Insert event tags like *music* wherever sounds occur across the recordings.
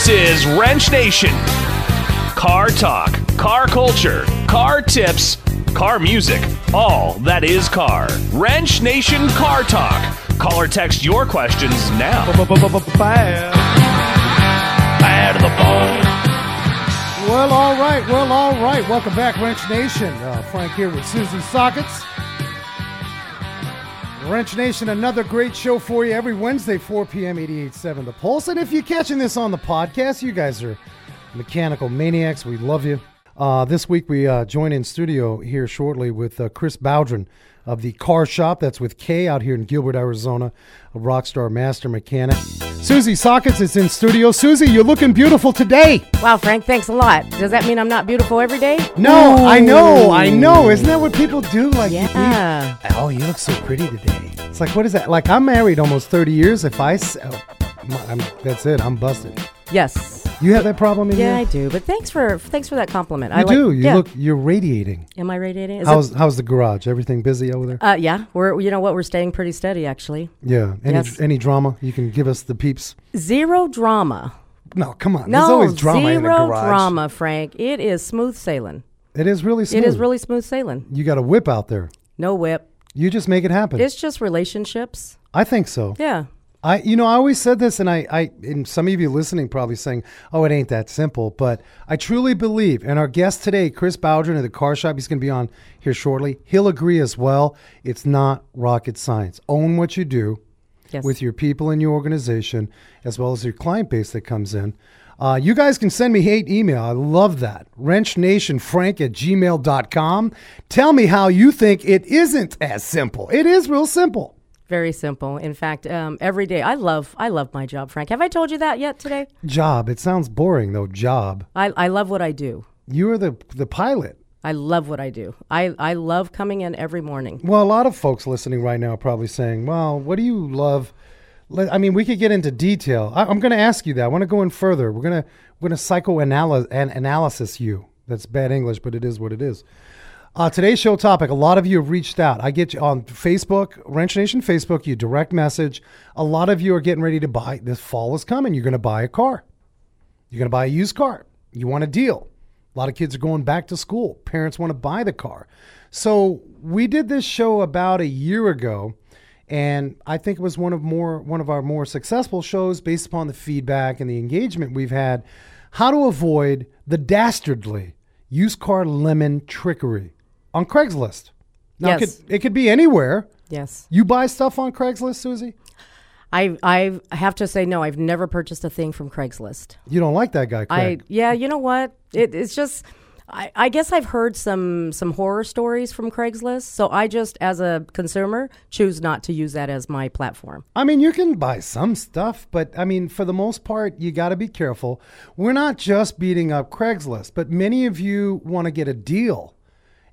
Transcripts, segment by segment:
This is Wrench Nation. Car talk, car culture, car tips, car music, all that is car. Wrench Nation Car Talk. Call or text your questions now. Bad to the bone. Well, all right. Well, all right. Welcome back, Wrench Nation. Uh, Frank here with Susie Sockets. Wrench Nation, another great show for you every Wednesday, 4 p.m., 88.7 The Pulse. And if you're catching this on the podcast, you guys are mechanical maniacs. We love you. Uh, this week, we uh, join in studio here shortly with uh, Chris Bowdren of the Kar Shop. That's with K out here in Gilbert, Arizona, a rock star master mechanic. Susie Sockets is in studio. Susie, you're looking beautiful today. Wow, Frank, thanks a lot. Does that mean I'm not beautiful every day? No, I know, I know. Isn't that what people do? Like, Yeah. you- oh, you look so pretty today. It's like, what is that? Like, I'm married almost 30 years. If I, oh, I'm, that's it. I'm busted. Yes. You have that problem in Yeah, I do. But thanks for thanks for that compliment. I You like, do. You yeah. look. You're radiating. Am I radiating? Is How's How's the garage? Everything busy over there? uh, yeah, we're you know what we're staying pretty steady actually. yeah. Any yes. Any drama? You can give us the peeps. Zero drama. No, come on. No, There's always drama zero in the garage. drama, Frank. It is smooth sailing. It is really smooth. It is really smooth sailing. You got a whip out there. No whip. You just make it happen. It's just relationships. I think so. Yeah. I, you know, I always said this, and I, I, and some of you listening probably saying, "Oh, it ain't that simple." But I truly believe, and our guest today, Chris Bowdren of the Kar Shop, he's going to be on here shortly. He'll agree as well. It's not rocket science. Own what you do Yes. with your people in your organization, as well as your client base that comes in. Uh, you guys can send me hate email. I love that. WrenchNationFrank at gmail.com. Tell me how you think it isn't as simple. It is real simple. Very simple. In fact, um, every day I love I love my job, Frank. Have I told you that yet today? Job. It sounds boring though. Job. I, I love what I do. You are the the pilot. I love what I do. I, I love coming in every morning. Well, a lot of folks listening right now are probably saying, "Well, what do you love?" I mean, we could get into detail. I, I'm going to ask you that. I want to go in further. We're gonna we're gonna psychoanalysis an analysis you. That's bad English, but it is what it is. Uh, today's show topic. A lot of you have reached out. I get you on Facebook, Wrench Nation Facebook. You direct message. A lot of you are getting ready to buy. This fall is coming. You're going to buy a car. You're going to buy a used car. You want a deal. A lot of kids are going back to school. Parents want to buy the car. So we did this show about a year ago, and I think it was one of more one of our more successful shows based upon the feedback and the engagement we've had. How to avoid the dastardly used car lemon trickery on Craigslist. Now it, Yes. could, it could be anywhere. Yes. You buy stuff on Craigslist, Susie? I I have to say no. I've never purchased a thing from Craigslist. You don't like that guy, I Craig. yeah. You know what? It, it's just. I, I guess I've heard some some horror stories from Craigslist, so I just, as a consumer, choose not to use that as my platform. I mean, you can buy some stuff, but I mean, for the most part, you got to be careful. We're not just beating up Craigslist, but many of you want to get a deal.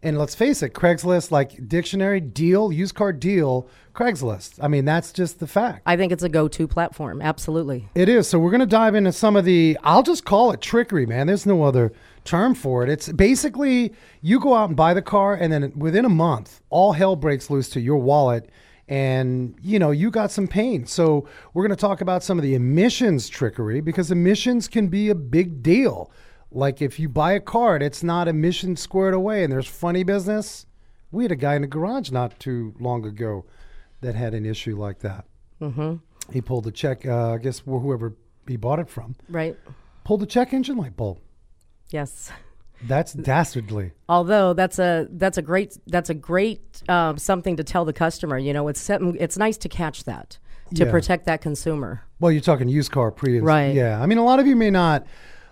And let's face it, Craigslist, like dictionary deal, used car deal, Craigslist. I mean, that's just the fact. I think it's a go-to platform. Absolutely. It is. So we're going to dive into some of the, I'll just call it trickery, man. There's no other term for it. It's basically you go out and buy the car, and then within a month, all hell breaks loose to your wallet. And you know you got some pain, so we're going to talk about some of the emissions trickery because emissions can be a big deal. Like if you buy a card, it's not emissions squared away, and there's funny business. We had a guy in the garage not too long ago that had an issue like that. Mm-hmm. He pulled the check. Uh, I guess whoever he bought it from Right. pulled the check engine light bulb. Yes. That's dastardly. Although that's a that's a great that's a great um, something to tell the customer. You know, it's it's nice to catch that to Yeah. protect that consumer. Well, you're talking used car pre. Right. Yeah. I mean, a lot of you may not,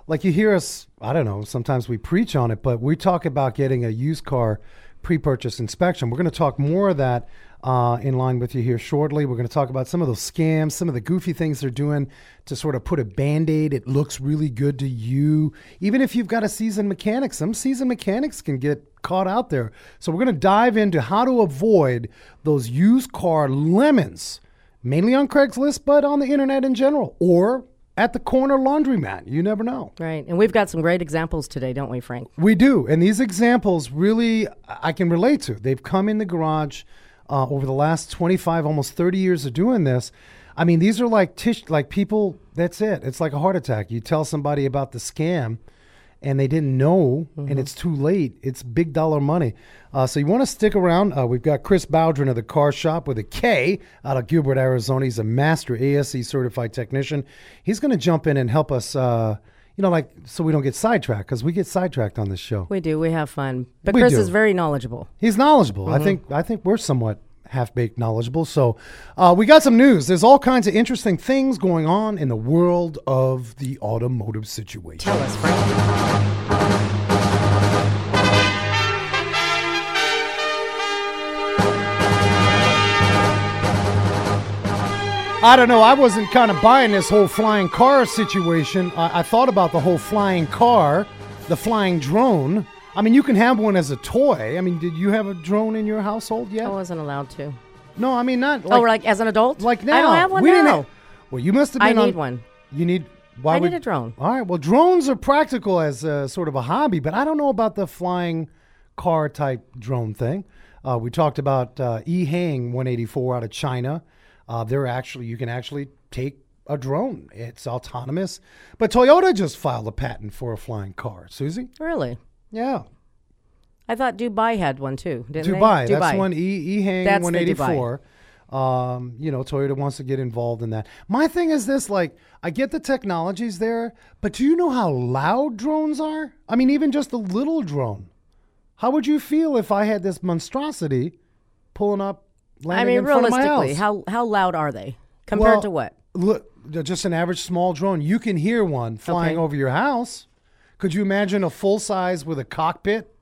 like you hear us, I don't know, sometimes we preach on it, but we talk about getting a used car pre purchase inspection. We're going to talk more of that uh, in line with you here shortly. We're going to talk about some of those scams, some of the goofy things they're doing to sort of put a band aid. It looks really good to you. Even if you've got a seasoned mechanic, some seasoned mechanics can get caught out there. So we're going to dive into how to avoid those used car lemons mainly on Craigslist, but on the internet in general, or at the corner laundromat. You never know. Right. And we've got some great examples today, don't we, Frank? We do. And these examples really I can relate to. They've come in the garage uh, over the last 25, almost 30 years of doing this. I mean, these are like tish, like people. That's it. It's like a heart attack. You tell somebody about the scam, and they didn't know, and it's too late. It's big dollar money. Uh, so you want to stick around. Uh, we've got Chris Bowdren of the Kar Shop with a K out of Gilbert, Arizona. He's a master ASE certified technician. He's going to jump in and help us. Uh, you know, like so we don't get sidetracked because we get sidetracked on this show. We do. We have fun. But We Chris do. is very knowledgeable. He's knowledgeable. I think I think we're somewhat half baked knowledgeable. So uh, we got some news. There's all kinds of interesting things going on in the world of the automotive situation. Tell us, Frank. I don't know. I wasn't kind of buying this whole flying car situation. I, I thought about the whole flying car, the flying drone. I mean, you can have one as a toy. I mean, did you have a drone in your household yet? I wasn't allowed to. no, I mean not like oh, like as an adult? like now. I don't have one we now. Didn't have, well, you must have I on- need one. You need. Why I would need a drone. All right. Well, drones are practical as a, sort of a hobby, but I don't know about the flying car type drone thing. Uh, we talked about uh, E Hang 184 out of China. Uh, they're actually you can actually take a drone. It's autonomous. But Toyota just filed a patent for a flying car. Susie? Really? Yeah. I thought Dubai had one too, didn't Dubai. they? That's one E E Hang That's the 184. Um, you know, Toyota wants to get involved in that. My thing is this: like, I get the technologies there, but do you know how loud drones are? I mean, even just a little drone. How would you feel if I had this monstrosity pulling up, landing I mean, in front of my realistically, house? how how loud are they compared Well, to what? Look, just an average small drone. You can hear one flying Okay. over your house. Could you imagine a full size with a cockpit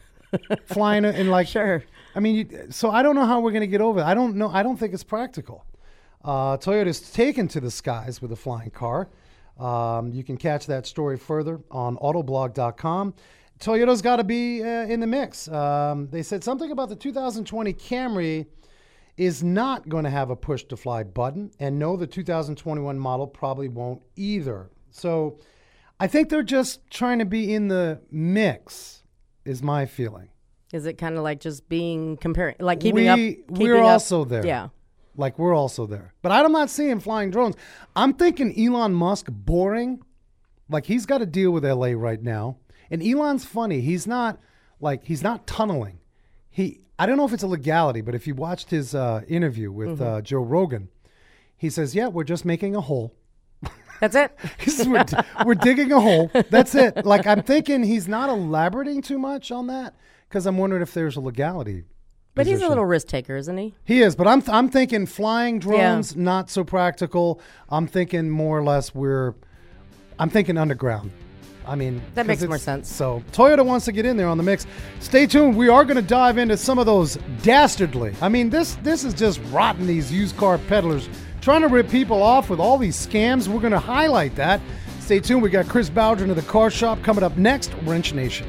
*laughs* flying in like? Sure. I mean, you, so I don't know how we're going to get over it. I don't know. I don't think it's practical. Uh, Toyota's taken to the skies with a flying car. Um, you can catch that story further on autoblog.com. Toyota's got to be uh, in the mix. Um, they said something about the 2020 Camry is not going to have a push to fly button, and no, the 2021 model probably won't either. So I think they're just trying to be in the mix, is my feeling. Is it kind of like just being comparing, like keeping we, up? We're up- also there. Yeah. Like we're also there. But I'm not seeing flying drones. I'm thinking Elon Musk boring. Like he's got to deal with LA right now. And Elon's funny. He's not like he's not tunneling. He I don't know if it's a legality, but if you watched his uh, interview with Mm-hmm. uh, Joe Rogan, he says, "Yeah, we're just making a hole. That's it. *laughs* We're, we're digging a hole. That's it. Like I'm thinking he's not elaborating too much on that because I'm wondering if there's a legality. But he's a little risk taker, isn't he? He is, but I'm I'm thinking flying drones Yeah. not so practical. I'm thinking more or less we're I'm thinking underground. I mean, that makes more sense. So Toyota wants to get in there on the mix. Stay tuned. We are going to dive into some of those dastardly. I mean, this this is just rotten. These used car peddlers trying to rip people off with all these scams. We're going to highlight that. Stay tuned. We got Chris Bowdren of the Kar Shop coming up next. Wrench Nation.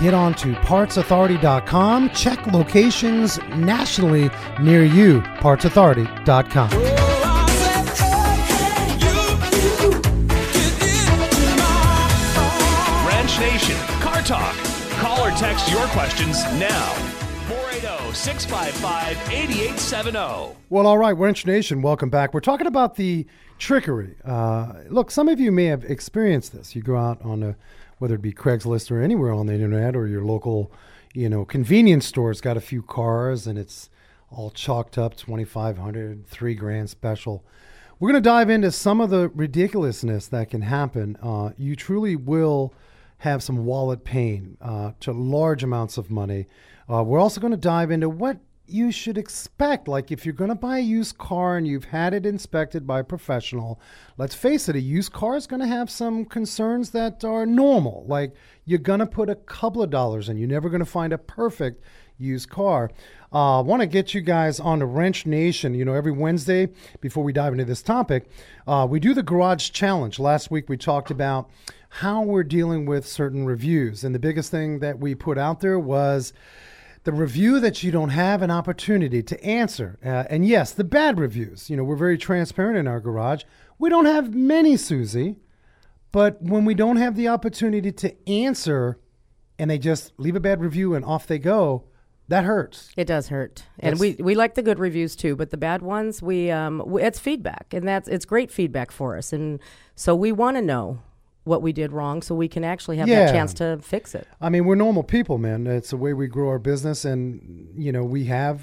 Get on to partsauthority.com. Check locations nationally near you. Partsauthority.com. Wrench Nation, Car Talk. Call or text your questions now. 480 655 8870. Well, all right, Wrench Nation, welcome back. We're talking about the trickery. Uh, look, some of you may have experienced this. You go out on a, whether it be Craigslist or anywhere on the internet or your local, you know, convenience store's got a few cars and it's all chalked up 2500 three grand special. We're going to dive into some of the ridiculousness that can happen. Uh, you truly will have some wallet pain uh, to large amounts of money. Uh, we're also going to dive into what you should expect. Like if you're going to buy a used car and you've had it inspected by a professional, let's face it, a used car is going to have some concerns that are normal. Like you're going to put a couple of dollars in, you're never going to find a perfect used car. I uh, want to get you guys on the Wrench Nation. You know, every Wednesday, before we dive into this topic, uh, we do the Garage Challenge. Last week we talked about how we're dealing with certain reviews. And the biggest thing that we put out there was the review that you don't have an opportunity to answer. Uh, and yes, the bad reviews. You know, we're very transparent in our garage. We don't have many, Susie, but when we don't have the opportunity to answer and they just leave a bad review and off they go, that hurts. It does hurt, and we, we like the good reviews too, but the bad ones, we um, we, it's feedback, and that's it's great feedback for us, and so we want to know what we did wrong, so we can actually have Yeah. that chance to fix it. I mean, we're normal people, man. It's the way we grow our business, and you know, we have.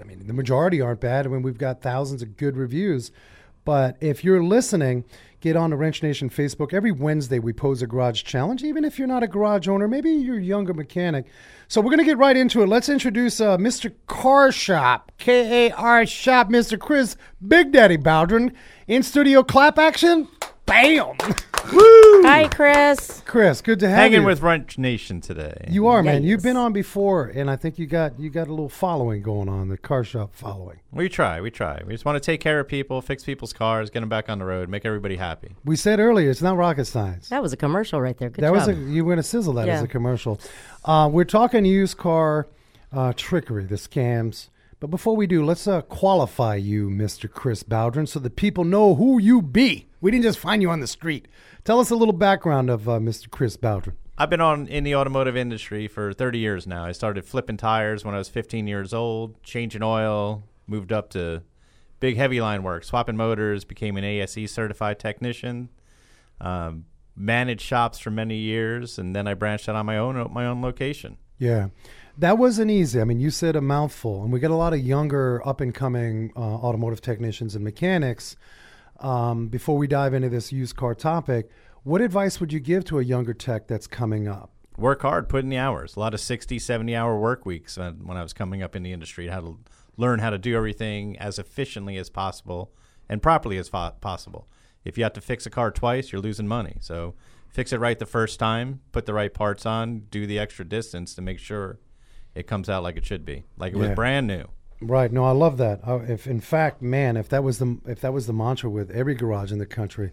I mean, the majority aren't bad. I mean, we've got thousands of good reviews. But if you're listening, get on the Wrench Nation Facebook. Every Wednesday, we pose a garage challenge. Even if you're not a garage owner, maybe you're a younger mechanic. So we're gonna get right into it. Let's introduce uh, Mr. Kar Shop, K A R Shop, Mr. Chris Big Daddy Baldwin, in studio clap action. Bam! Woo! Hi, Chris. Chris, good to have Hanging you. with Wrench Nation today. You are, man. You've been on before, and I think you got you got a little following going on, the car shop following. we try, we try. We just want to take care of people, fix people's cars, get them back on the road, make everybody happy. We said earlier, it's not rocket science. That was a commercial right there. Good that was a you were gonna sizzle that as a commercial. Uh, we're talking used car uh, trickery, the scams. But before we do, let's uh, qualify you, Mr. Chris Bowdren, so that people know who you be. We didn't just find you on the street. Tell us a little background of uh, Mr. Chris Bowdren. I've been on in the automotive industry for 30 years now. I started flipping tires when I was 15 years old, changing oil, moved up to big heavy line work, swapping motors, became an ASE certified technician, um, managed shops for many years, and then I branched out on my own, my own location. Yeah. That wasn't easy. I mean, you said a mouthful, and we get a lot of younger, up and coming uh, automotive technicians and mechanics. Um, before we dive into this used car topic, what advice would you give to a younger tech that's coming up? work hard, put in the hours. A lot of 60, 70 hour work weeks when, when I was coming up in the industry. How to learn how to do everything as efficiently as possible and properly as fo- possible. If you have to fix a car twice, you're losing money. So fix it right the first time, put the right parts on, do the extra distance to make sure it comes out like it should be, like it Yeah. was brand new. Right. No, I love that. Uh, if in fact, man, if that was the if that was the mantra with every garage in the country,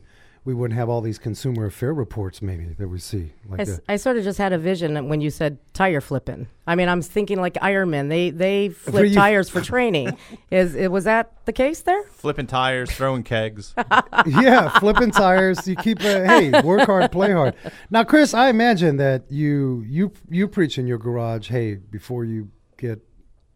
we wouldn't have all these consumer affair reports maybe that we see like I, s- I sort of just had a vision when you said tire flipping. I mean, I'm thinking like Ironman. They they flip you- *laughs* tires for training. Is it was that the case there? Flipping tires, throwing kegs. *laughs* yeah, flipping tires. You keep uh, hey, work hard, play hard. Now, Chris, I imagine that you you you preach in your garage. Hey, before you get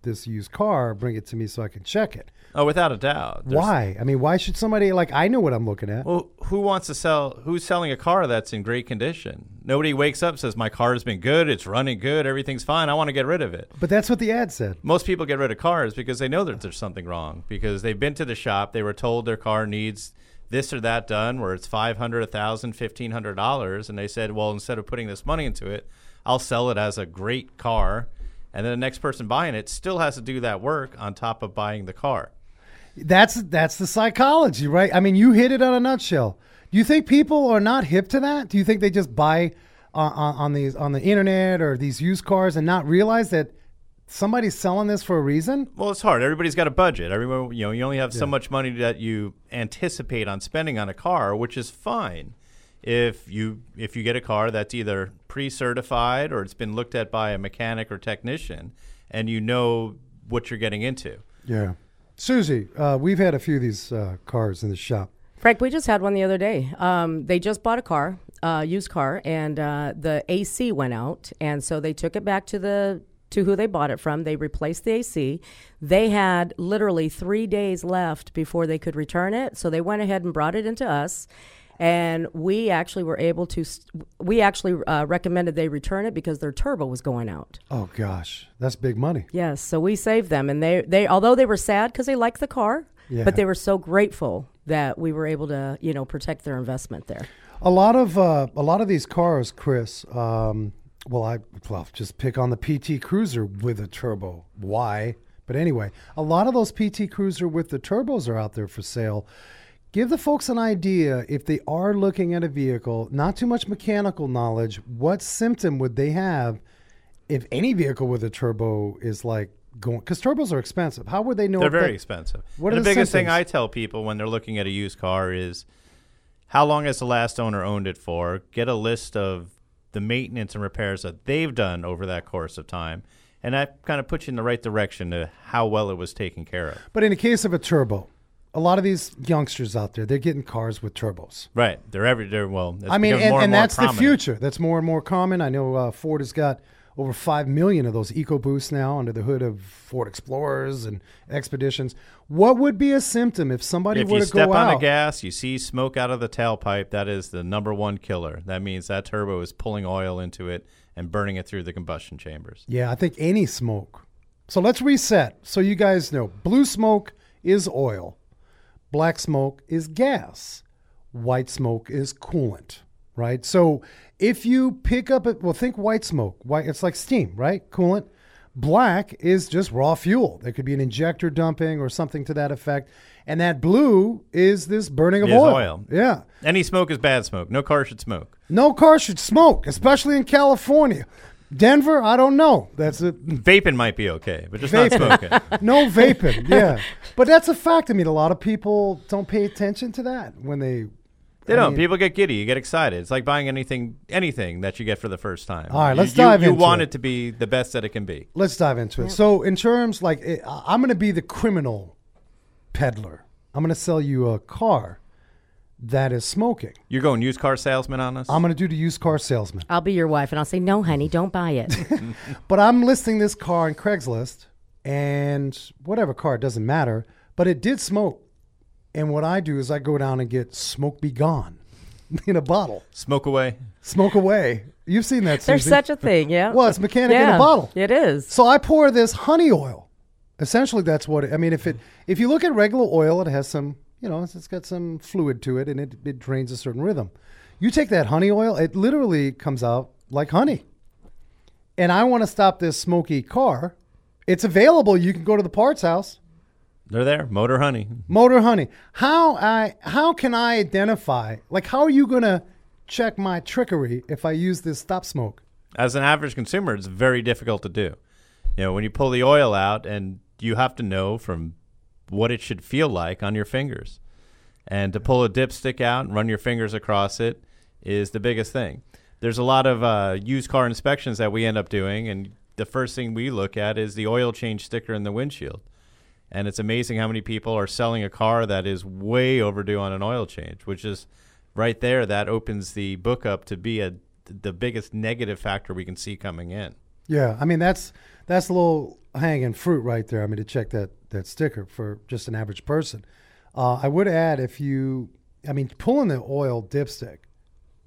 this used car, bring it to me so I can check it. Oh, without a doubt. There's- Why? I mean, why should somebody like I know what I'm looking at? Well, who wants to sell? Who's selling a car that's in great condition? Nobody wakes up and says my car's been good, it's running good, everything's fine. I want to get rid of it. But that's what the ad said. Most people get rid of cars because they know that there's something wrong because they've been to the shop, they were told their car needs this or that done, where it's five hundred, a thousand, fifteen hundred dollars, and they said, well, instead of putting this money into it, I'll sell it as a great car, and then the next person buying it still has to do that work on top of buying the car. That's that's the psychology, right? I mean, you hit it on a nutshell. Do you think people are not hip to that? Do you think they just buy on, on, on these on the internet or these used cars and not realize that somebody's selling this for a reason? Well, it's hard. Everybody's got a budget. Everyone, you know, you only have so much money that you anticipate on spending on a car, which is fine. If you if you get a car that's either pre-certified or it's been looked at by a mechanic or technician, and you know what you're getting into. Yeah. Susie, uh, we've had a few of these uh, cars in the shop. Frank, we just had one the other day. Um, they just bought a car, uh, used car, and uh, the AC went out, and so they took it back to the to who they bought it from. They replaced the AC. They had literally three days left before they could return it, so they went ahead and brought it into us. And we actually were able to. st- We actually uh, recommended they return it because their turbo was going out. Oh gosh, that's big money. Yes, so we saved them, and they they although they were sad because they liked the car, Yeah. but they were so grateful that we were able to you know protect their investment there. A lot of uh, a lot of these cars, Chris. Um, well, I well just pick on the PT Cruiser with a turbo. Why? But anyway, a lot of those PT Cruiser with the turbos are out there for sale. Give the folks an idea if they are looking at a vehicle, not too much mechanical knowledge. What symptom would they have if any vehicle with a turbo is like going because turbos are expensive. How would they know? They're if very that- expensive. What and are the the biggest thing? I tell people when they're looking at a used car is how long has the last owner owned it for? Get a list of the maintenance and repairs that they've done over that course of time. And that kind of puts you in the right direction to how well it was taken care of. But in the case of a turbo, a lot of these youngsters out there, they're getting cars with turbos. Right. They're every they're well it's I mean, and, more and, and that's the future. That's more and more common. I know uh, Ford has got over 5 million of those EcoBoosts now under the hood of Ford Explorers and Expeditions. What would be a symptom if somebody If were you to step go on out? the gas, you see smoke out of the tailpipe, that is the number one killer. That means that turbo is pulling oil into it and burning it through the combustion chambers. Yeah, I think any smoke. So let's reset. So you guys know blue smoke is oil, black smoke is gas, white smoke is coolant, right? So if you pick up it, well, think white smoke. White, it's like steam, right? Coolant. Black is just raw fuel. There could be an injector dumping or something to that effect. And that blue is this burning of Is oil. oil. Yeah. Any smoke is bad smoke. No car should smoke. No car should smoke, especially in California. Denver, I don't know. That's a Vaping might be okay, but just not smoking. *laughs* no vaping. Yeah, but that's a fact. I mean, a lot of people don't pay attention to that when they. They I don't. mean- People get giddy. You get excited. It's like buying anything, anything that you get for the first time. All right, let's you, dive You into want it. it to be the best that it can be. Let's dive into it. So, in terms like, eh, I'm going to be the criminal peddler. I'm going to sell you a car that is smoking. You're going used car salesman on us. I'm going to do the used car salesman. I'll be your wife, and I'll say, no, honey, don't buy it. *laughs* But I'm listing this car on Craigslist, and whatever car, it doesn't matter. But it did smoke. And what I do is I go down and get Smoke Be Gone *laughs* in a bottle. Smoke away. Smoke away. You've seen that, There's Susie. such a thing, yeah. Well, it's mechanic in a bottle. It is. So I pour this honey oil. Essentially, that's what it, I mean. If it if you look at regular oil, it has some you know it's, it's got some fluid to it, and it it drains a certain rhythm. You take that honey oil, it literally comes out like honey. And I want to stop this smoky car. It's available. You can go to the parts house. They're there. Motor honey. Motor honey. How I how can I identify? Like, how are you gonna check my trickery if I use this stop smoke? As an average consumer, it's very difficult to do. You know, when you pull the oil out, and you have to know from what it should feel like on your fingers. And to pull a dipstick out and run your fingers across it is the biggest thing. There's a lot of uh, used car inspections that we end up doing, and the first thing we look at is the oil change sticker in the windshield. And it's amazing how many people are selling a car that is way overdue on an oil change, which is right there. That opens the book up to be a the biggest negative factor we can see coming in. Yeah, I mean that's that's a little hanging fruit right there. I mean to check that that sticker for just an average person. Uh, I would add if you, I mean, pulling the oil dipstick,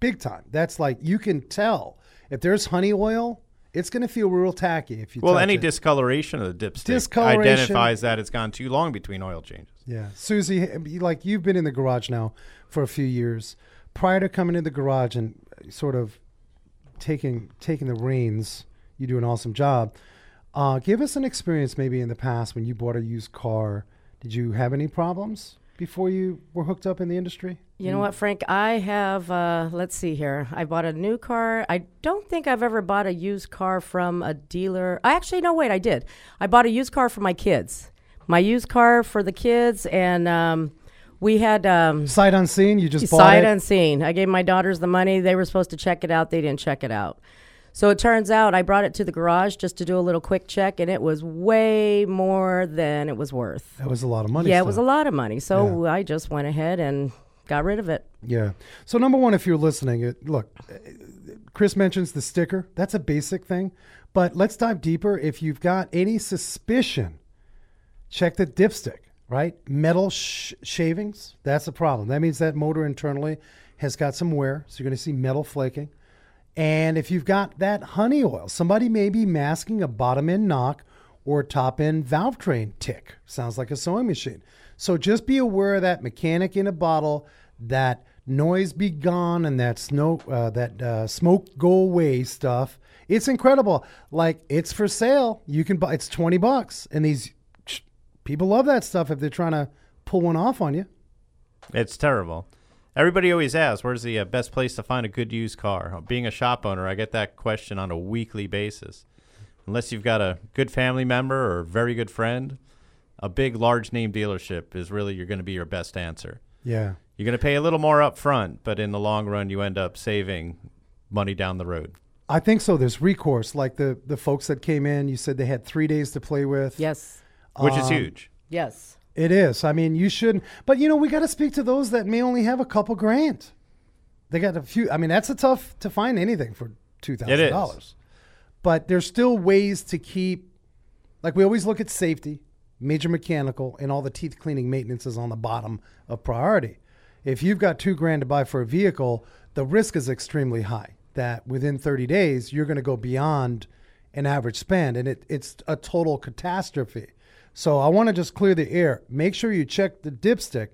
big time. That's like you can tell if there's honey oil, it's going to feel real tacky if you. Well, any it. discoloration of the dipstick Discoloration. identifies that it's gone too long between oil changes. Yeah, Susie, like you've been in the garage now for a few years. Prior to coming in the garage and sort of taking taking the reins, you do an awesome job. Uh, give us an experience maybe in the past when you bought a used car. Did you have any problems before you were hooked up in the industry? You know what, Frank? I have, uh, let's see here. I bought a new car. I don't think I've ever bought a used car from a dealer. I actually, no, wait, I did. I bought a used car for my kids. My used car for the kids, and um, we had um, Sight unseen, you just bought sight it. unseen. I gave my daughters the money. They were supposed to check it out. They didn't check it out. So it turns out I brought it to the garage just to do a little quick check, and it was way more than it was worth. that was a lot of money. yeah, it was a lot of money. So I just went ahead and got rid of it. Yeah. So number one, if you're listening, it, look, Chris mentions the sticker. That's a basic thing, but let's dive deeper. If you've got any suspicion, check the dipstick. Right, metal sh- shavings. That's a problem. That means that motor internally has got some wear, so you're going to see metal flaking. And if you've got that honey oil, somebody may be masking a bottom end knock or top end valve train tick. Sounds like a sewing machine. So just be aware of that mechanic in a bottle, that noise be gone, and that snow, uh, that uh, smoke go away stuff. It's incredible. Like it's for sale. You can buy. It's twenty bucks, and these people love that stuff if they're trying to pull one off on you. It's terrible. Everybody always asks, "Where's the uh, best place to find a good used car?" Being a shop owner, I get that question on a weekly basis. unless you've got a good family member or a very good friend, a big, large name dealership is really you're going to be your best answer. Yeah. You're going to pay a little more up front, but in the long run, you end up saving money down the road. I think so. There's recourse. Like the the folks that came in, you said they had three days to play with. Yes. Which Um, is huge. Yes. It is. I mean, you shouldn't. But you know, we got to speak to those that may only have a couple grand. They got a few. I mean, that's a tough to find anything for two thousand dollars. But there's still ways to keep. Like we always look at safety, major mechanical, and all the teeth cleaning maintenance is on the bottom of priority. If you've got two grand to buy for a vehicle, the risk is extremely high. That within 30 days you're going to go beyond an average spend, and it, it's a total catastrophe. So I want to just clear the air. Make sure you check the dipstick.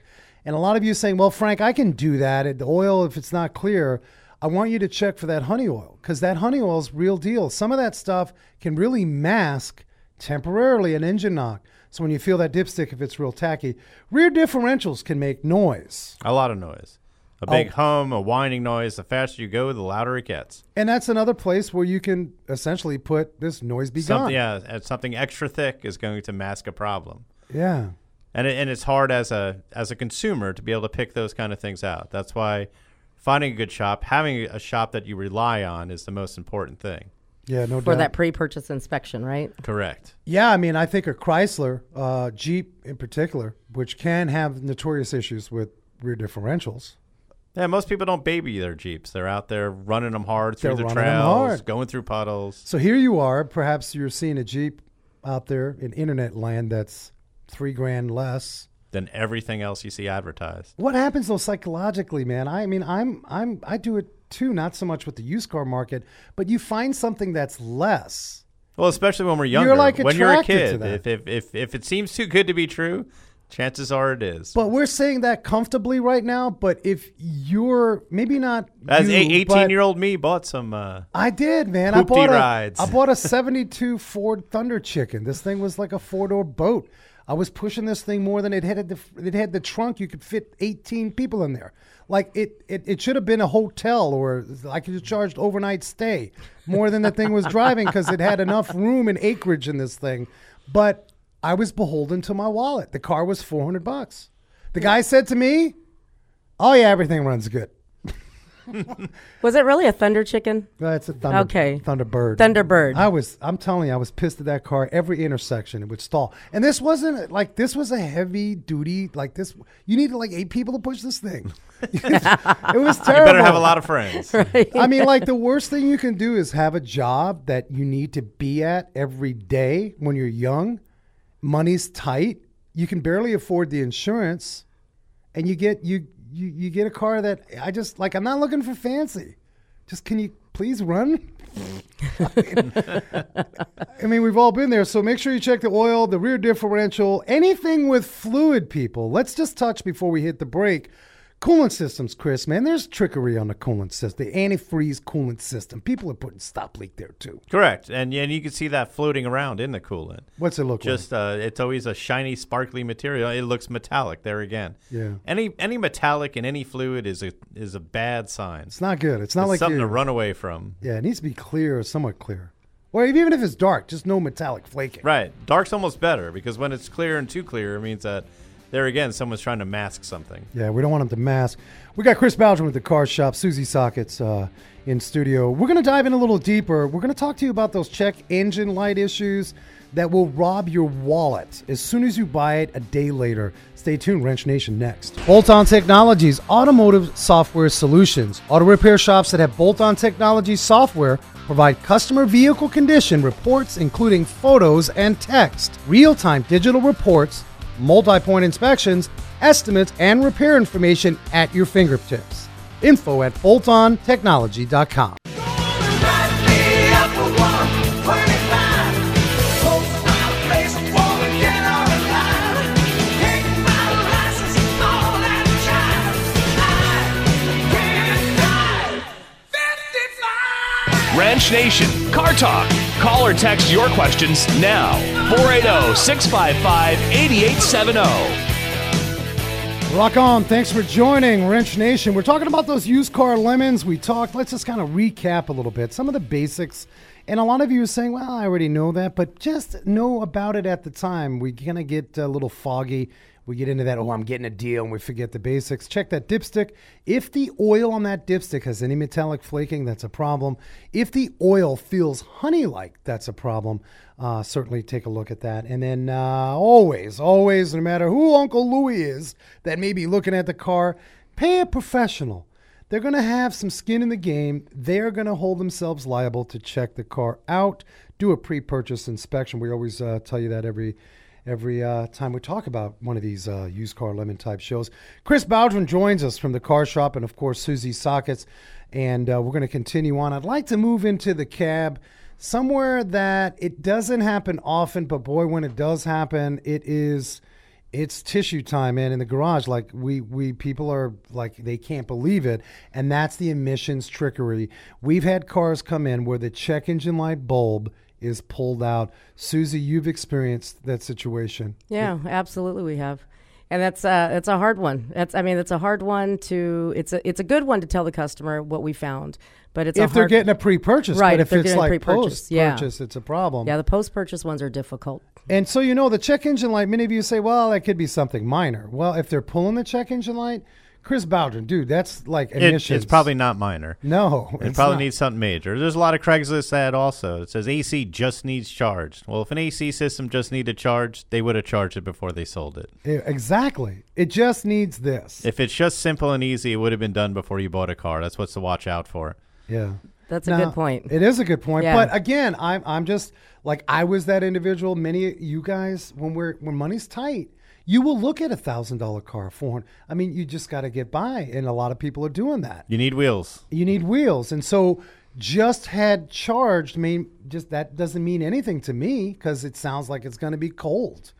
And a lot of you saying, "Well, Frank, I can do that. The oil, if it's not clear, I want you to check for that honey oil because that honey oil is real deal. Some of that stuff can really mask temporarily an engine knock. So when you feel that dipstick, if it's real tacky, rear differentials can make noise. A lot of noise. A big hum, a whining noise. The faster you go, the louder it gets. And that's another place where you can essentially put this noise be gone. Something, yeah, and something extra thick is going to mask a problem. Yeah. and it, and it's hard as a as a consumer to be able to pick those kind of things out. That's why finding a good shop, having a shop that you rely on, is the most important thing. Yeah, no doubt. For doubt. that pre-purchase inspection, right? Correct. Yeah, I mean, I think a Chrysler, uh, Jeep in particular, which can have notorious issues with rear differentials. Yeah, most people don't baby their Jeeps. They're out there running them hard through They're the running 'em trails, hard. going through puddles. So here you are. Perhaps you're seeing a Jeep out there in internet land that's three grand less. Than everything else you see advertised. What happens though psychologically, man? I mean, I'm I'm I do it too, not so much with the used car market, but you find something that's less. Well, especially when we're younger. You're, like, when you're a attracted to kid, that. if, if if if it seems too good to be true, chances are it is. But we're saying that comfortably right now. But if you're maybe not As you, a 18 year old me bought some. Uh, I did, man. I bought a rides. I bought a '72 Ford Thunder Chicken. This thing was like a four door boat. I was pushing this thing more than it had the it had the trunk. You could fit 18 people in there. Like it, it, it should have been a hotel, or I could have charged overnight stay more than the thing was driving because it had enough room and acreage in this thing. But I was beholden to my wallet. The car was 400 bucks. The guy said to me, "Oh yeah, everything runs good." *laughs* Was it really a Thunder Chicken? That's a thunder, Okay. Thunderbird. Thunderbird. I was. I'm telling you, I was pissed at that car. Every intersection, it would stall. And this wasn't like this was a heavy duty. Like this, you needed like eight people to push this thing. *laughs* it was you terrible. better have a lot of friends. *laughs* right. I mean, like the worst thing you can do is have a job that you need to be at every day when you're young. Money's tight. You can barely afford the insurance, and you get you you you get a car that I just like. I'm not looking for fancy. Just can you please run? I mean, we've all been there. So make sure you check the oil, the rear differential, anything with fluid, people. Let's just touch before we hit the break. Coolant systems, Chris, man, there's trickery on the coolant system, the antifreeze coolant system. People are putting stop leak there too. Correct, and and you can see that floating around in the coolant. What's it look like? Just uh, it's always a shiny, sparkly material. It looks metallic there again. Yeah. Any any metallic in any fluid is a is a bad sign. It's not good. It's not It's like something to run away from. Yeah, it needs to be clear or somewhat clear. Or even if it's dark, just no metallic flaking. Right. Dark's almost better because when it's clear and too clear, it means that there again someone's trying to mask something. Yeah, we don't want them to mask. We got Chris Baldwin with the Kar Shop, Susie Sockets uh, in studio. We're going to dive in a little deeper. We're going to talk to you about those check engine light issues that will rob your wallet as soon as you buy it a day later. Stay tuned, Wrench Nation next. Bolt On Technologies, automotive software solutions. Auto repair shops that have Bolt On technology software provide customer vehicle condition reports, including photos and text, real time digital reports multi point inspections, estimates, and repair information at your fingertips. Info at boltontechnology.com. Wrench Nation, Car Talk. Call or text your questions now. oh, 480 655 8870. Rock on. Thanks for joining Wrench Nation. We're talking about those used car lemons. We talked, let's just kind of recap a little bit. Some of the basics And a lot of you are saying, well, I already know that, but just know about it at the time. We kind of get a little foggy. We get into that, oh, I'm getting a deal, and we forget the basics. Check that dipstick. If the oil on that dipstick has any metallic flaking, that's a problem. If the oil feels honey like, that's a problem. Uh, certainly take a look at that. And then uh, always, always, no matter who Uncle Louie is that may be looking at the car, pay a professional. They're going to have some skin in the game. They're going to hold themselves liable to check the car out, do a pre-purchase inspection. We always uh, tell you that every every uh, time we talk about one of these uh, used car lemon type shows. Chris Bowdren joins us from the Kar Shop, and of course Susie Sockets, and uh, we're going to continue on. I'd like to move into the cab. Somewhere that it doesn't happen often, but boy, when it does happen, it is it's tissue time man in the garage like we we people are like they can't believe it and that's the emissions trickery we've had cars come in where the check engine light bulb is pulled out susie you've experienced that situation Yeah, absolutely, we have, and that's uh, it's a hard one. That's I mean, it's a hard one to. It's a it's a good one to tell the customer what we found, but it's a if they're hard, getting a pre-purchase Right, but if if, it's like pre-purchase, yeah. post-purchase it's a problem yeah, the post purchase ones are difficult. And so, you know, the check engine light, many of you say, well, that could be something minor. Well, if they're pulling the check engine light, Chris Bowdren, dude, that's like It, emissions. it's probably not minor. No. It it's probably not. needs something major. There's a lot of Craigslist ad also. It says AC just needs charged. Well, if an AC system just needed charged, they would have charged it before they sold it. Yeah, Exactly. It just needs this. If it's just simple and easy, it would have been done before you bought a car. That's what's to watch out for. yeah. That's a good point. It is a good point. Yeah. But again, I'm I'm just like I was that individual. Many of you guys, when we're when money's tight, you will look at a thousand dollar car, four hundred. I mean, you just got to get by, and a lot of people are doing that. You need wheels. you need wheels and so just had charged I mean just that doesn't mean anything to me because it sounds like it's going to be cold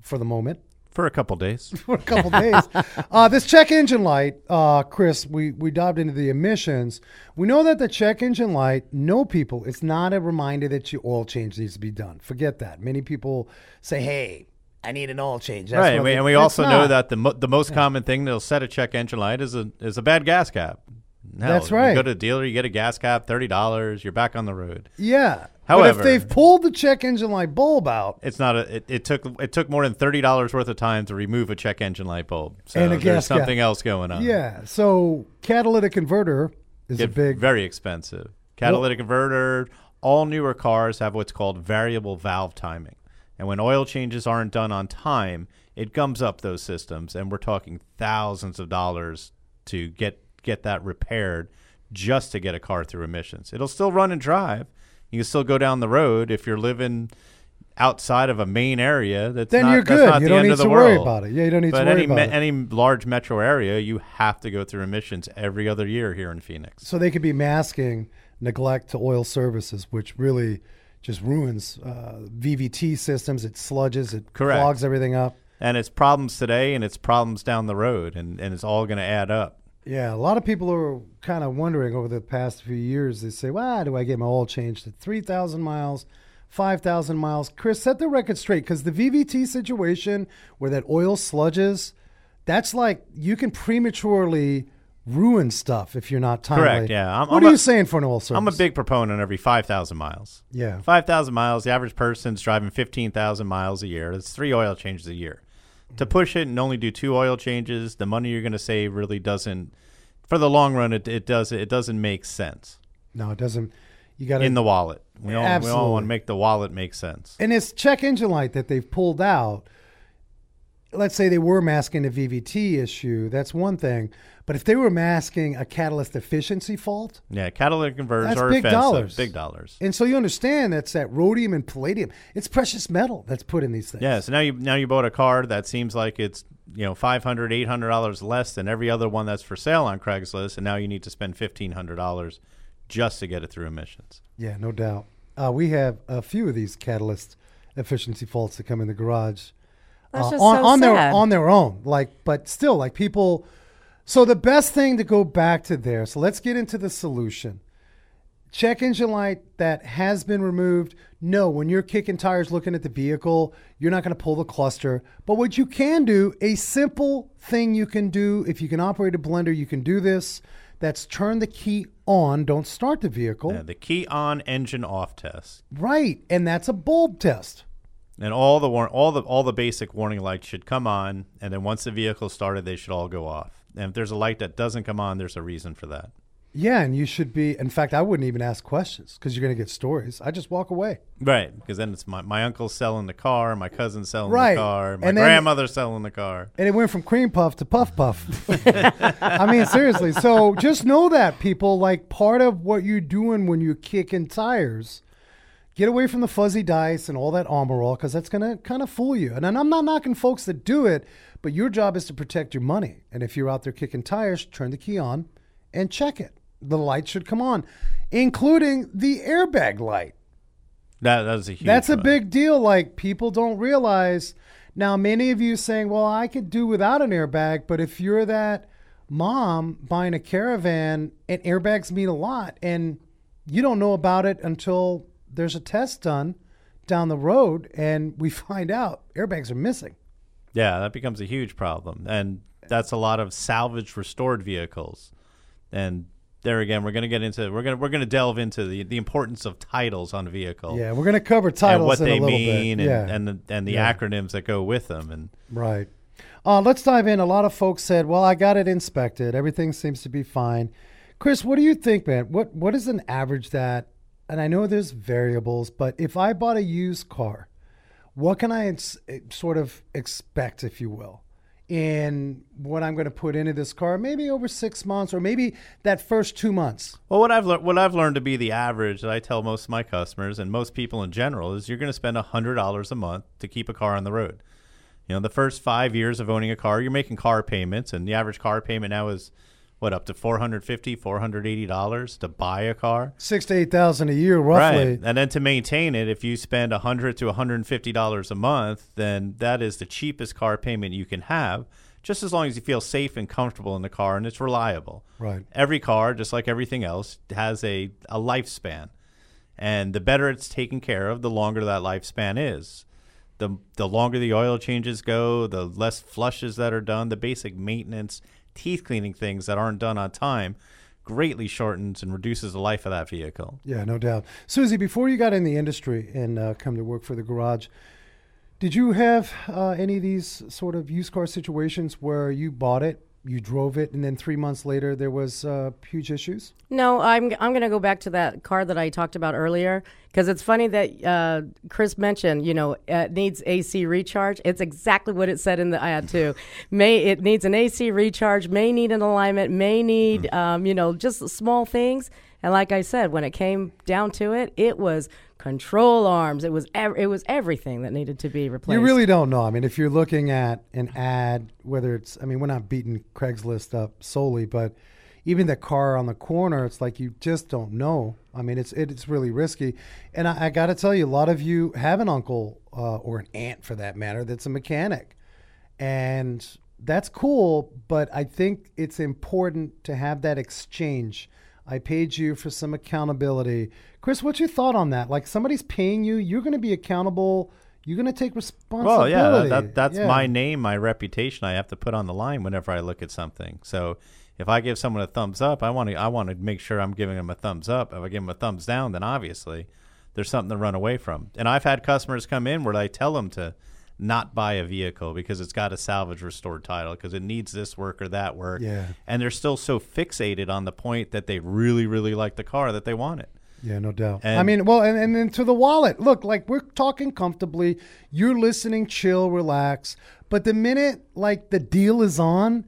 for the moment For a couple days. *laughs* for a couple days uh, this check engine light uh, chris we, we dived into the emissions we know that the check engine light no people it's not a reminder that your oil change needs to be done forget that many people say hey i need an oil change That's right. And we, and we also know that the mo- the most common thing that'll set a check engine light is a is a bad gas cap. That's You right. go to a dealer, you get a gas cap, thirty dollars. You're back on the road. yeah However- but if they've pulled the check engine light bulb out It's not a. It, it took it took more than thirty dollars worth of time to remove a check engine light bulb. So And a there's gas cap. something else going on. Yeah. So catalytic converter is a big. very expensive. Catalytic converter. All newer cars have what's called variable valve timing, and when oil changes aren't done on time, it gums up those systems, and we're talking thousands of dollars to get get that repaired just to get a car through emissions. It'll still run and drive. You can still go down the road if you're living outside of a main area. That's then not, you're good. You the don't need to worry world. about it. Yeah, you don't need But to worry any about me- it. any large metro area, you have to go through emissions every other year here in Phoenix. so they could be masking neglect to oil services, which really just ruins uh, VVT systems. It sludges. It Correct. clogs everything up. And it's problems today, and it's problems down the road, and, and it's all going to add up. Yeah, a lot of people are kind of wondering over the past few years. They say, "Why do I get my oil changed at three thousand miles, five thousand miles?" Chris, set the record straight because the VVT situation where that oil sludges, that's like you can prematurely ruin stuff if you're not timely. Correct, yeah. I'm- what I'm are a- you saying for an oil service? I'm a big proponent of every 5,000 miles. yeah. 5,000 miles, the average person's driving 15,000 miles a year. That's three oil changes a year. To mm-hmm. push it and only do two oil changes, the money you're going to save really doesn't, for the long run, it, it, does, it doesn't make sense No, it doesn't. You got in the wallet. We all, we all want to make the wallet make sense. And it's check engine light that they've pulled out. Let's say they were masking a VVT issue. That's one thing. But if they were masking a catalyst efficiency fault, Yeah, catalytic converters That's are big offensive. dollars. Big dollars. And so you understand that's that rhodium and palladium. It's precious metal that's put in these things. Yeah, so now you now you bought a car that seems like it's you know five hundred, eight hundred dollars less than every other one that's for sale on Craigslist, and now you need to spend fifteen hundred dollars just to get it through emissions. Yeah, no doubt. Uh, we have a few of these catalyst efficiency faults that come in the garage That's uh, just on, so on their on their own. Like, but still, like people. So the best thing to go back to there. So let's get into the solution. Check engine light that has been removed. No, when you're kicking tires looking at the vehicle, you're not going to pull the cluster. But what you can do, a simple thing you can do, if you can operate a blender, you can do this. That's turn the key on, don't start the vehicle. Yeah, the key on, engine off test. Right, and that's a bulb test. And all the war- all the all the basic warning lights should come on, and then once the vehicle started, they should all go off. And if there's a light that doesn't come on, there's a reason for that. Yeah, and you should be. In fact, I wouldn't even ask questions because you're going to get stories. I just walk away. Right, because then it's my, my uncle's selling the car, my cousin's selling Right. the car, my And then- grandmother's selling the car. And it went from cream puff to puff puff. *laughs* I mean, seriously. So just know that, people. Like, part of what you're doing when you're kicking tires, get away from the fuzzy dice and all that armor all because that's going to kind of fool you. And then I'm not knocking folks that do it, but your job is to protect your money. And if you're out there kicking tires, turn the key on and check it. The light should come on, including the airbag light. That that's a huge. That's a one. big deal. Like people don't realize. Now, many of you saying, "Well, I could do without an airbag," but if you're that mom buying a caravan, and airbags mean a lot, and you don't know about it until there's a test done down the road, and we *laughs* find out airbags are missing. Yeah, that becomes a huge problem, and that's a lot of salvaged, restored vehicles. And there again, we're going to get into we're going to we're going to delve into the the importance of titles on a vehicle. Yeah, we're gonna cover titles and what in they a little mean, bit. and and the, and the Yeah. acronyms that go with them, and Right. Uh, let's dive in. A lot of folks said, "Well, I got it inspected. Everything seems to be fine." Chris, what do you think, man? What what is an average that? And I know there's variables, but if I bought a used car, what can I sort of expect, if you will, in what I'm going to put into this car? Maybe over six months, or maybe that first two months. Well, what I've learned, what I've learned to be the average that I tell most of my customers and most people in general is you're going to spend hundred dollars a month to keep a car on the road. You know, the first five years of owning a car, you're making car payments, and the average car payment now is what up to 450 480 dollars to buy a car. Six to eight thousand a year, roughly. Right, and then to maintain it, if you spend a hundred to one hundred and fifty dollars a month, then that is the cheapest car payment you can have. Just as long as you feel safe and comfortable in the car and it's reliable. Right. Every car, just like everything else, has a, a lifespan, and the better it's taken care of, the longer that lifespan is. The the longer the oil changes go, the less flushes that are done, the basic maintenance, teeth cleaning things that aren't done on time, greatly shortens and reduces the life of that vehicle. Yeah, no doubt. Susie, before you got in the industry and uh, come to work for the garage, did you have uh, any of these sort of used car situations where you bought it, you drove it, and then three months later there was uh, huge issues? No, I'm I'm going to go back to that car that I talked about earlier because it's funny that uh, Chris mentioned, you know, it needs AC recharge. It's exactly what it said in the ad too. May it needs an AC recharge, may need an alignment, may need, um, you know, just small things. And like I said, when it came down to it, it was control arms. It was ev- it was everything that needed to be replaced. You really don't know. I mean, if you're looking at an ad, whether it's, I mean, we're not beating Craigslist up solely, but even the car on the corner, it's like you just don't know. I mean, it's it's really risky. And I, I got to tell you, a lot of you have an uncle uh, or an aunt, for that matter, that's a mechanic, and that's cool. But I think it's important to have that exchange. I paid you for some accountability. Chris, what's your thought on that? Like somebody's paying you, you're going to be accountable. You're going to take responsibility. Well, yeah, that, that, that's Yeah. my name, my reputation. I have to put on the line whenever I look at something. So if I give someone a thumbs up, I want to I want to make sure I'm giving them a thumbs up. If I give them a thumbs down, then obviously there's something to run away from. And I've had customers come in where I tell them to not buy a vehicle because it's got a salvage restored title because it needs this work or that work. Yeah. And they're still so fixated on the point that they really, really like the car that they want it. Yeah, no doubt. And- I mean, well, and, and then to the wallet. Look, like we're talking comfortably. You're listening, chill, relax. But the minute like the deal is on,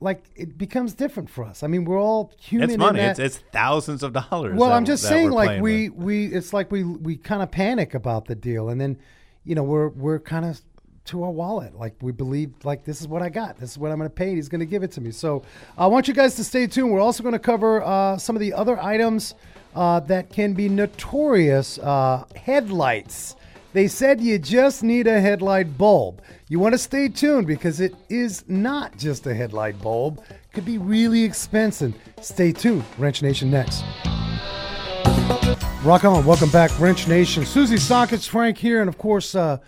like it becomes different for us. I mean, we're all human. It's money. It's, it's thousands of dollars. well, that- I'm just saying, like we with. we it's like we we kind of panic about the deal, and then you know we're we're kind of to our wallet, like we believe like this is what I got, this is what I'm going to pay, he's going to give it to me. So I want you guys to stay tuned. We're also going to cover uh, some of the other items uh, that can be notorious uh, headlights. They said you just need a headlight bulb. You want to stay tuned because it is not just a headlight bulb. Could be really expensive. Stay tuned. Wrench Nation next. Rock on. Welcome back, Wrench Nation. Susie Sockets, Frank here, and of course, uh,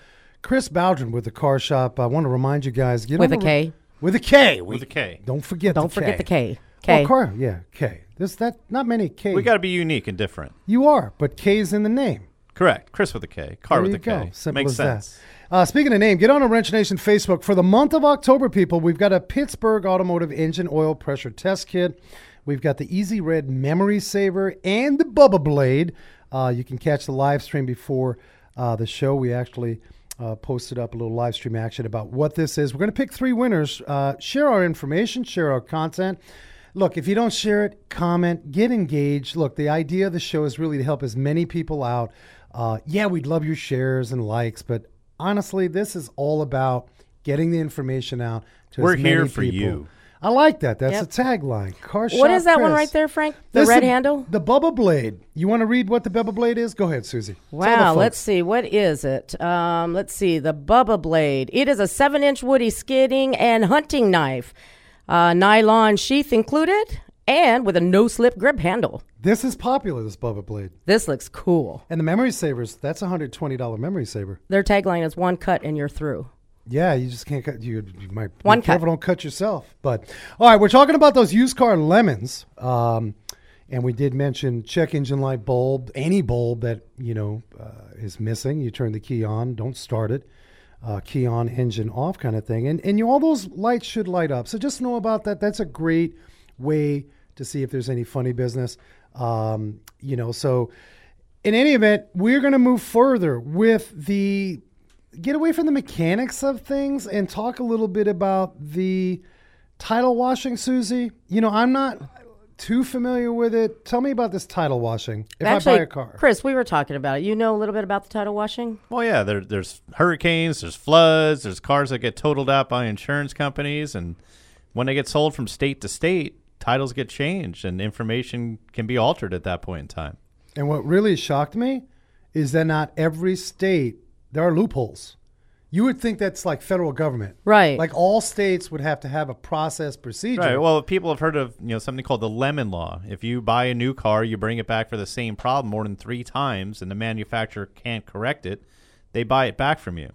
Chris Bowdren with the Kar Shop. I want to remind you guys get With a K. a. With a K. We- With a K. Don't forget Don't the forget K. the K. Well, K. car, yeah, K. There's that not many K. We got to be unique and different. you are, but K's in the name. Correct. Chris with a K. Car There with a you K. go. Simple Makes as sense. that. Uh, speaking of name, get on a Wrench Nation Facebook for the month of October. People, we've got a Pittsburgh Automotive Engine Oil Pressure Test Kit. We've got the EZ Red Memory Saver and the Bubba Blade. Uh, you can catch the live stream before uh, the show. We actually uh, posted up a little live stream action about what this is. We're going to pick three winners. Uh, share our information, share our content. Look, if you don't share it, comment, get engaged. Look, the idea of the show is really to help as many people out. Uh, yeah, we'd love your shares and likes, but honestly, this is all about getting the information out to We're as many here for people. you. I like that. That's Yep. a tagline. Car What is that one right there, Frank? The This red is handle? The Bubba Blade. You want to read what the Bubba Blade is? Go ahead, Susie. Wow, let's see. What is it? Um, let's see. The Bubba Blade. It is a seven inch woody skidding and hunting knife, uh, nylon sheath included, and with a no slip grip handle. This is popular, this Bubba Blade. This looks cool. And the memory savers, that's a $120 memory saver. Their tagline is one cut and you're through. Yeah, you just can't cut. You, you might One be cut. careful, don't cut yourself. But all right, we're talking about those used car lemons, um, and we did mention check engine light bulb, any bulb that you know uh, is missing. You turn the key on, don't start it. Uh, key on, engine off, kind of thing, and and you all those lights should light up. So just know about that. That's a great way to see if there's any funny business. Um, you know, so in any event, we're going to move further with the get away from the mechanics of things and talk a little bit about the title washing, Susie. You know, I'm not too familiar with it. Tell me about this title washing. If Actually, I buy a car, Chris, we were talking about it. You know a little bit about the title washing? Well, yeah, there, there's hurricanes, there's floods, there's cars that get totaled out by insurance companies, and when they get sold from state to state, titles get changed and information can be altered at that point in time. and what really shocked me is that not every state there are loopholes. You would think that's like federal government, Right. Like all states would have to have a process procedure. Right. Well, people have heard of you know something called the lemon law. If you buy a new car, you bring it back for the same problem more than three times, and the manufacturer can't correct it, they buy it back from you.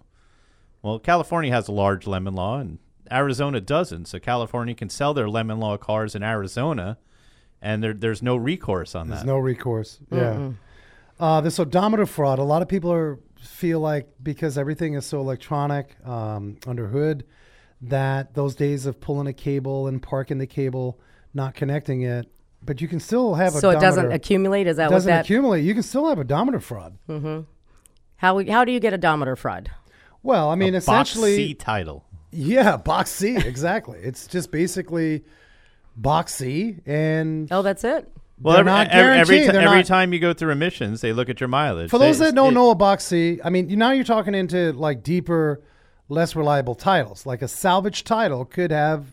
Well, California has a large lemon law, and Arizona doesn't. So California can sell their lemon law cars in Arizona, and there, there's no recourse on There's that. no recourse. Yeah. Uh, this odometer fraud. A lot of people are feel like because everything is so electronic um, under hood, that those days of pulling a cable and parking the cable, not connecting it, but you can still have a So it doesn't accumulate? Is that what doesn't that? accumulate. You can still have odometer fraud. how, how do you get odometer fraud? Well, I mean, Box essentially, C title. yeah, box C, *laughs* exactly. it's just basically box C, and Oh, that's it? They're every, not every, every, guaranteed. ti- They're every not- time you go through emissions, they look at your mileage. For those They- that don't it- know a box C, I mean, you- now you're talking into like deeper, less reliable titles. Like a salvage title could have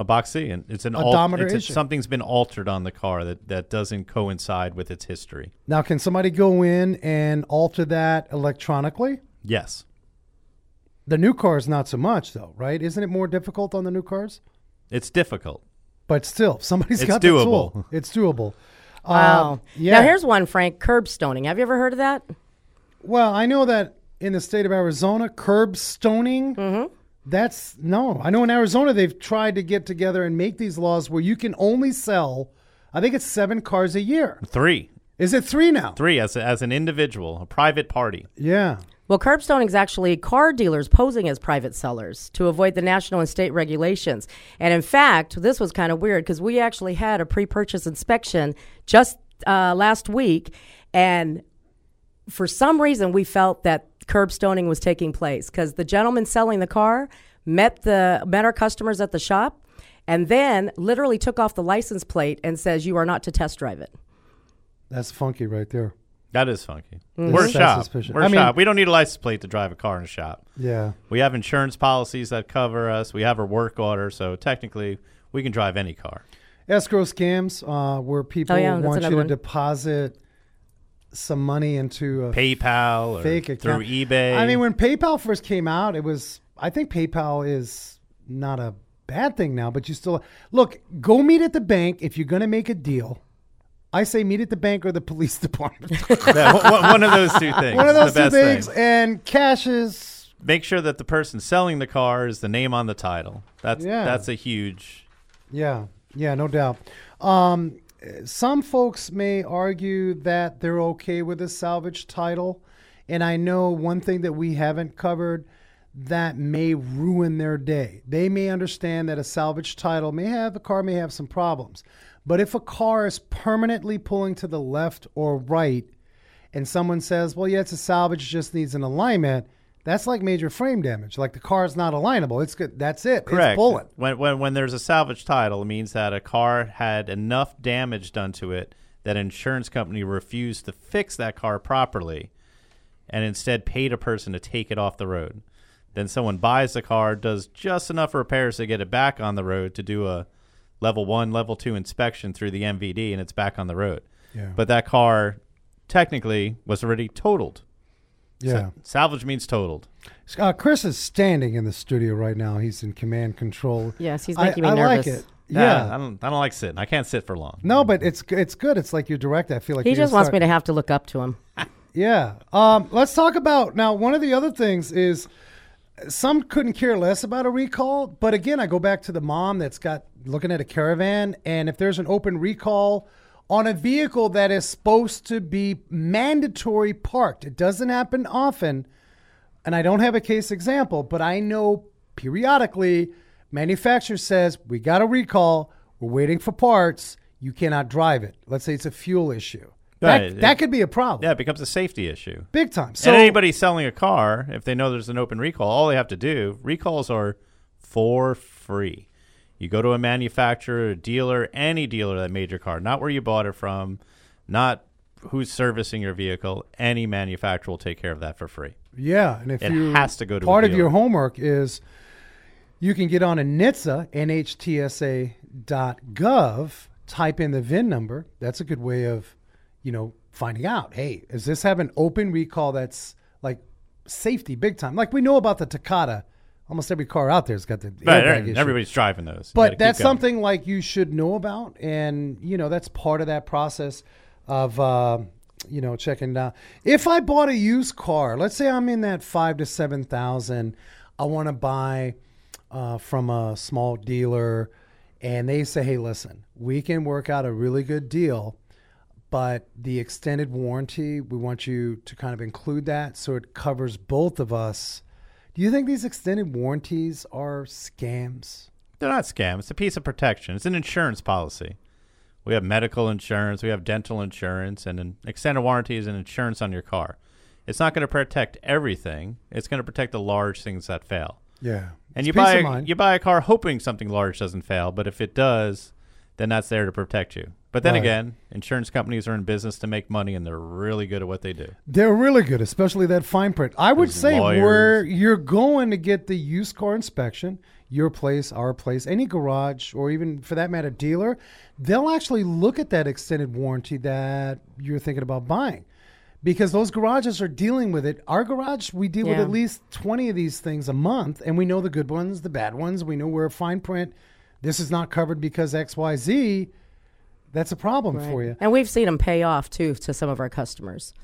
a box C, and it's an Odometer alt, it's a- issue. something's been altered on the car that, that doesn't coincide with its history. now. Can somebody go in and alter that electronically? Yes. The new cars, not so much though, right? Isn't it more difficult on the new cars? It's difficult. But still, if somebody's It's got the doable. tool. It's doable. Wow. Um, yeah. Now, here's one, Frank curb stoning. Have you ever heard of that? Well, I know that in the state of Arizona, curb stoning. Mm-hmm. That's no. I know in Arizona they've tried to get together and make these laws where you can only sell. I think it's seven cars a year. Three. Is it three now? Three as, a, as an individual, a private party. Yeah. Well, curb stoning is actually car dealers posing as private sellers to avoid the national and state regulations. And in fact, this was kind of weird because we actually had a pre purchase inspection just uh, last week. And for some reason, we felt that curbstoning was taking place because the gentleman selling the car met the met our customers at the shop and then literally took off the license plate and says you are not to test drive it. That's funky right there. That is funky. Mm-hmm. We're a shop. suspicious. We're a I mean- shop. We don't need a license plate to drive a car in a shop. Yeah. We have insurance policies that cover us. We have a work order, so technically we can drive any car. Escrow scams, uh, where people Oh, yeah, want you to one. deposit some money into a PayPal or fake account. through eBay. I mean, when PayPal first came out, it was. I think PayPal is not a bad thing now, but you still look. Go meet at the bank if you're going to make a deal. I say meet at the bank or the *laughs* police department. *laughs* Yeah, one- of those two things. One of those two things, thing. and cash is Make sure that the person selling the car is the name on the title. That's Yeah. that's a huge. Yeah, yeah, no doubt. Um, some folks may argue that they're okay with a salvage title. And I know one thing that we haven't covered that may ruin their day. They may understand that a salvage title may have, a car may have some problems. But if a car is permanently pulling to the left or right, and someone says, well, yeah, it's a salvage, just needs an alignment, that's like major frame damage. Like the car is not alignable. It's good. That's it. Correct. It's pulling. When, when when there's a salvage title, it means that a car had enough damage done to it that an insurance company refused to fix that car properly, and instead paid a person to take it off the road. Then someone buys the car, does just enough repairs to get it back on the road to do a level one, level two inspection through the MVD, and it's back on the road. Yeah. But that car technically was already totaled. Yeah. Salvage means totaled. Uh, Chris is standing in the studio right now. He's in command control. Yes, he's I- making me I like it. Nah, Yeah. I don't. I don't like sitting. I can't sit for long. No, but it's it's good. It's like you're direct. I feel like He just wants start- me to have to look up to him. *laughs* Yeah. Um, let's talk about now. One of the other things is some couldn't care less about a recall, but again, I go back to the mom that's got looking at a caravan, and if there's an open recall on a vehicle that is supposed to be mandatory parked, it doesn't happen often. And I don't have a case example, but I know periodically manufacturer says we got a recall, we're waiting for parts, you cannot drive it. Let's say it's a fuel issue. Right. That, that could be a problem. Yeah, it becomes a safety issue. Big time. So and anybody selling a car, if they know there's an open recall, all they have to do, recalls are for free. You go to a manufacturer, a dealer, any dealer that made your car, not where you bought it from, not who's servicing your vehicle. Any manufacturer will take care of that for free. yeah, and if It you has to go to a part of your homework is you can get on a NHTSA, NHTSA.gov, type in the VIN number. That's a good way of, you know, finding out. Hey, does this have an open recall that's like safety big time? Like we know about the Takata. Almost every car out there's got the Right, airbag issue. everybody's driving those. But that's something like you should know about and you know that's part of that process of uh, you know checking down if i bought a used car let's say i'm in that five to seven thousand i want to buy uh, from a small dealer and they say hey listen we can work out a really good deal but the extended warranty we want you to kind of include that so it covers both of us do you think these extended warranties are scams They're not scams. It's a piece of protection. It's an insurance policy. We have medical insurance, we have dental insurance, and an extended warranty is an insurance on your car. It's not going to protect everything. It's going to protect the large things that fail. Yeah. And It's you buy you buy a car hoping something large doesn't fail, but if it does, then that's there to protect you. But then Right. again, insurance companies are in business to make money, and they're really good at what they do. They're really good, especially that fine print. I would There's say lawyers. where you're going to get the used car inspection, your place, our place, any garage, or even for that matter, dealer, they'll actually look at that extended warranty that you're thinking about buying. Because those garages are dealing with it. Our garage, we deal with at least 20 of these things a month, and we know the good ones, the bad ones. We know where fine print, this is not covered because XYZ. That's a problem for you. And we've seen them pay off too to some of our customers.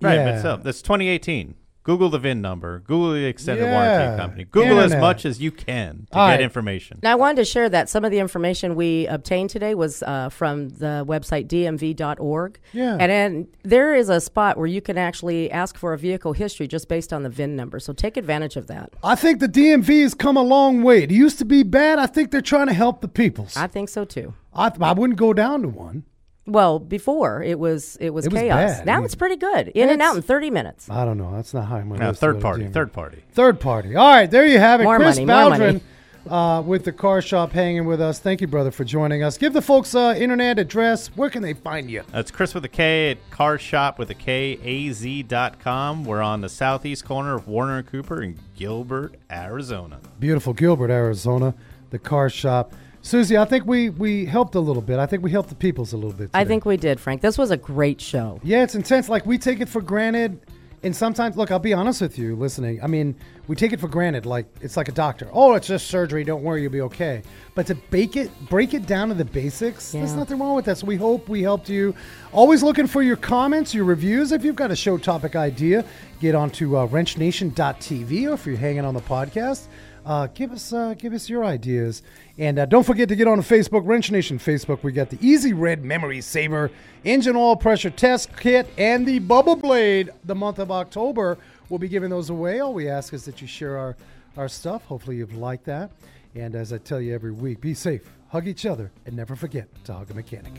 Right, Yeah. but still, that's 2018. Google the VIN number. Google the extended Yeah. warranty company. Google as much as you can to All get right. information. Now, I wanted to share that some of the information we obtained today was uh, from the website dmv.org. Yeah. And then there is a spot where you can actually ask for a vehicle history just based on the VIN number. So take advantage of that. I think the DMV has come a long way. It used to be bad. I think they're trying to help the peoples. I think so too. I, I wouldn't go down to one. Well, before it was it was It was chaos. bad. Now It- it's pretty good. In and out in 30 minutes. I don't know. That's not how I'm going No, third party. Third party. Third party. All right, there you have it. More Chris money, more Baldwin money. uh, with the Kar Shop hanging with us. Thank you, brother, for joining us. Give the folks uh, internet address. Where can they find you? That's Chris with a K at Kar Shop with a K A Z dot com. We're on the southeast corner of Warner and Cooper in Gilbert, Arizona. Beautiful Gilbert, Arizona. The Kar Shop. Susie, I think we we helped a little bit. I think we helped the peoples a little bit. I think we did, Frank. This was a great show. Yeah, it's intense. Like we take it for granted, and sometimes, look, I'll be honest with you, listening. I mean, we take it for granted. Like it's like a doctor. Oh, it's just surgery. Don't worry, you'll be okay. But to bake it, break it down to the basics, there's nothing wrong with that. So we hope we helped you. Always looking for your comments, your reviews. If you've got a show topic idea, get onto uh, WrenchNation.tv, or if you're hanging on the podcast. Uh, give us uh, give us your ideas, and uh, don't forget to get on Facebook Wrench Nation Facebook. We got the EZ Red Memory Saver engine oil pressure test kit and the Bubba Blade. The month of October, we'll be giving those away. All we ask is that you share our our stuff. Hopefully, you've liked that. And as I tell you every week, be safe, hug each other, and never forget to hug a mechanic.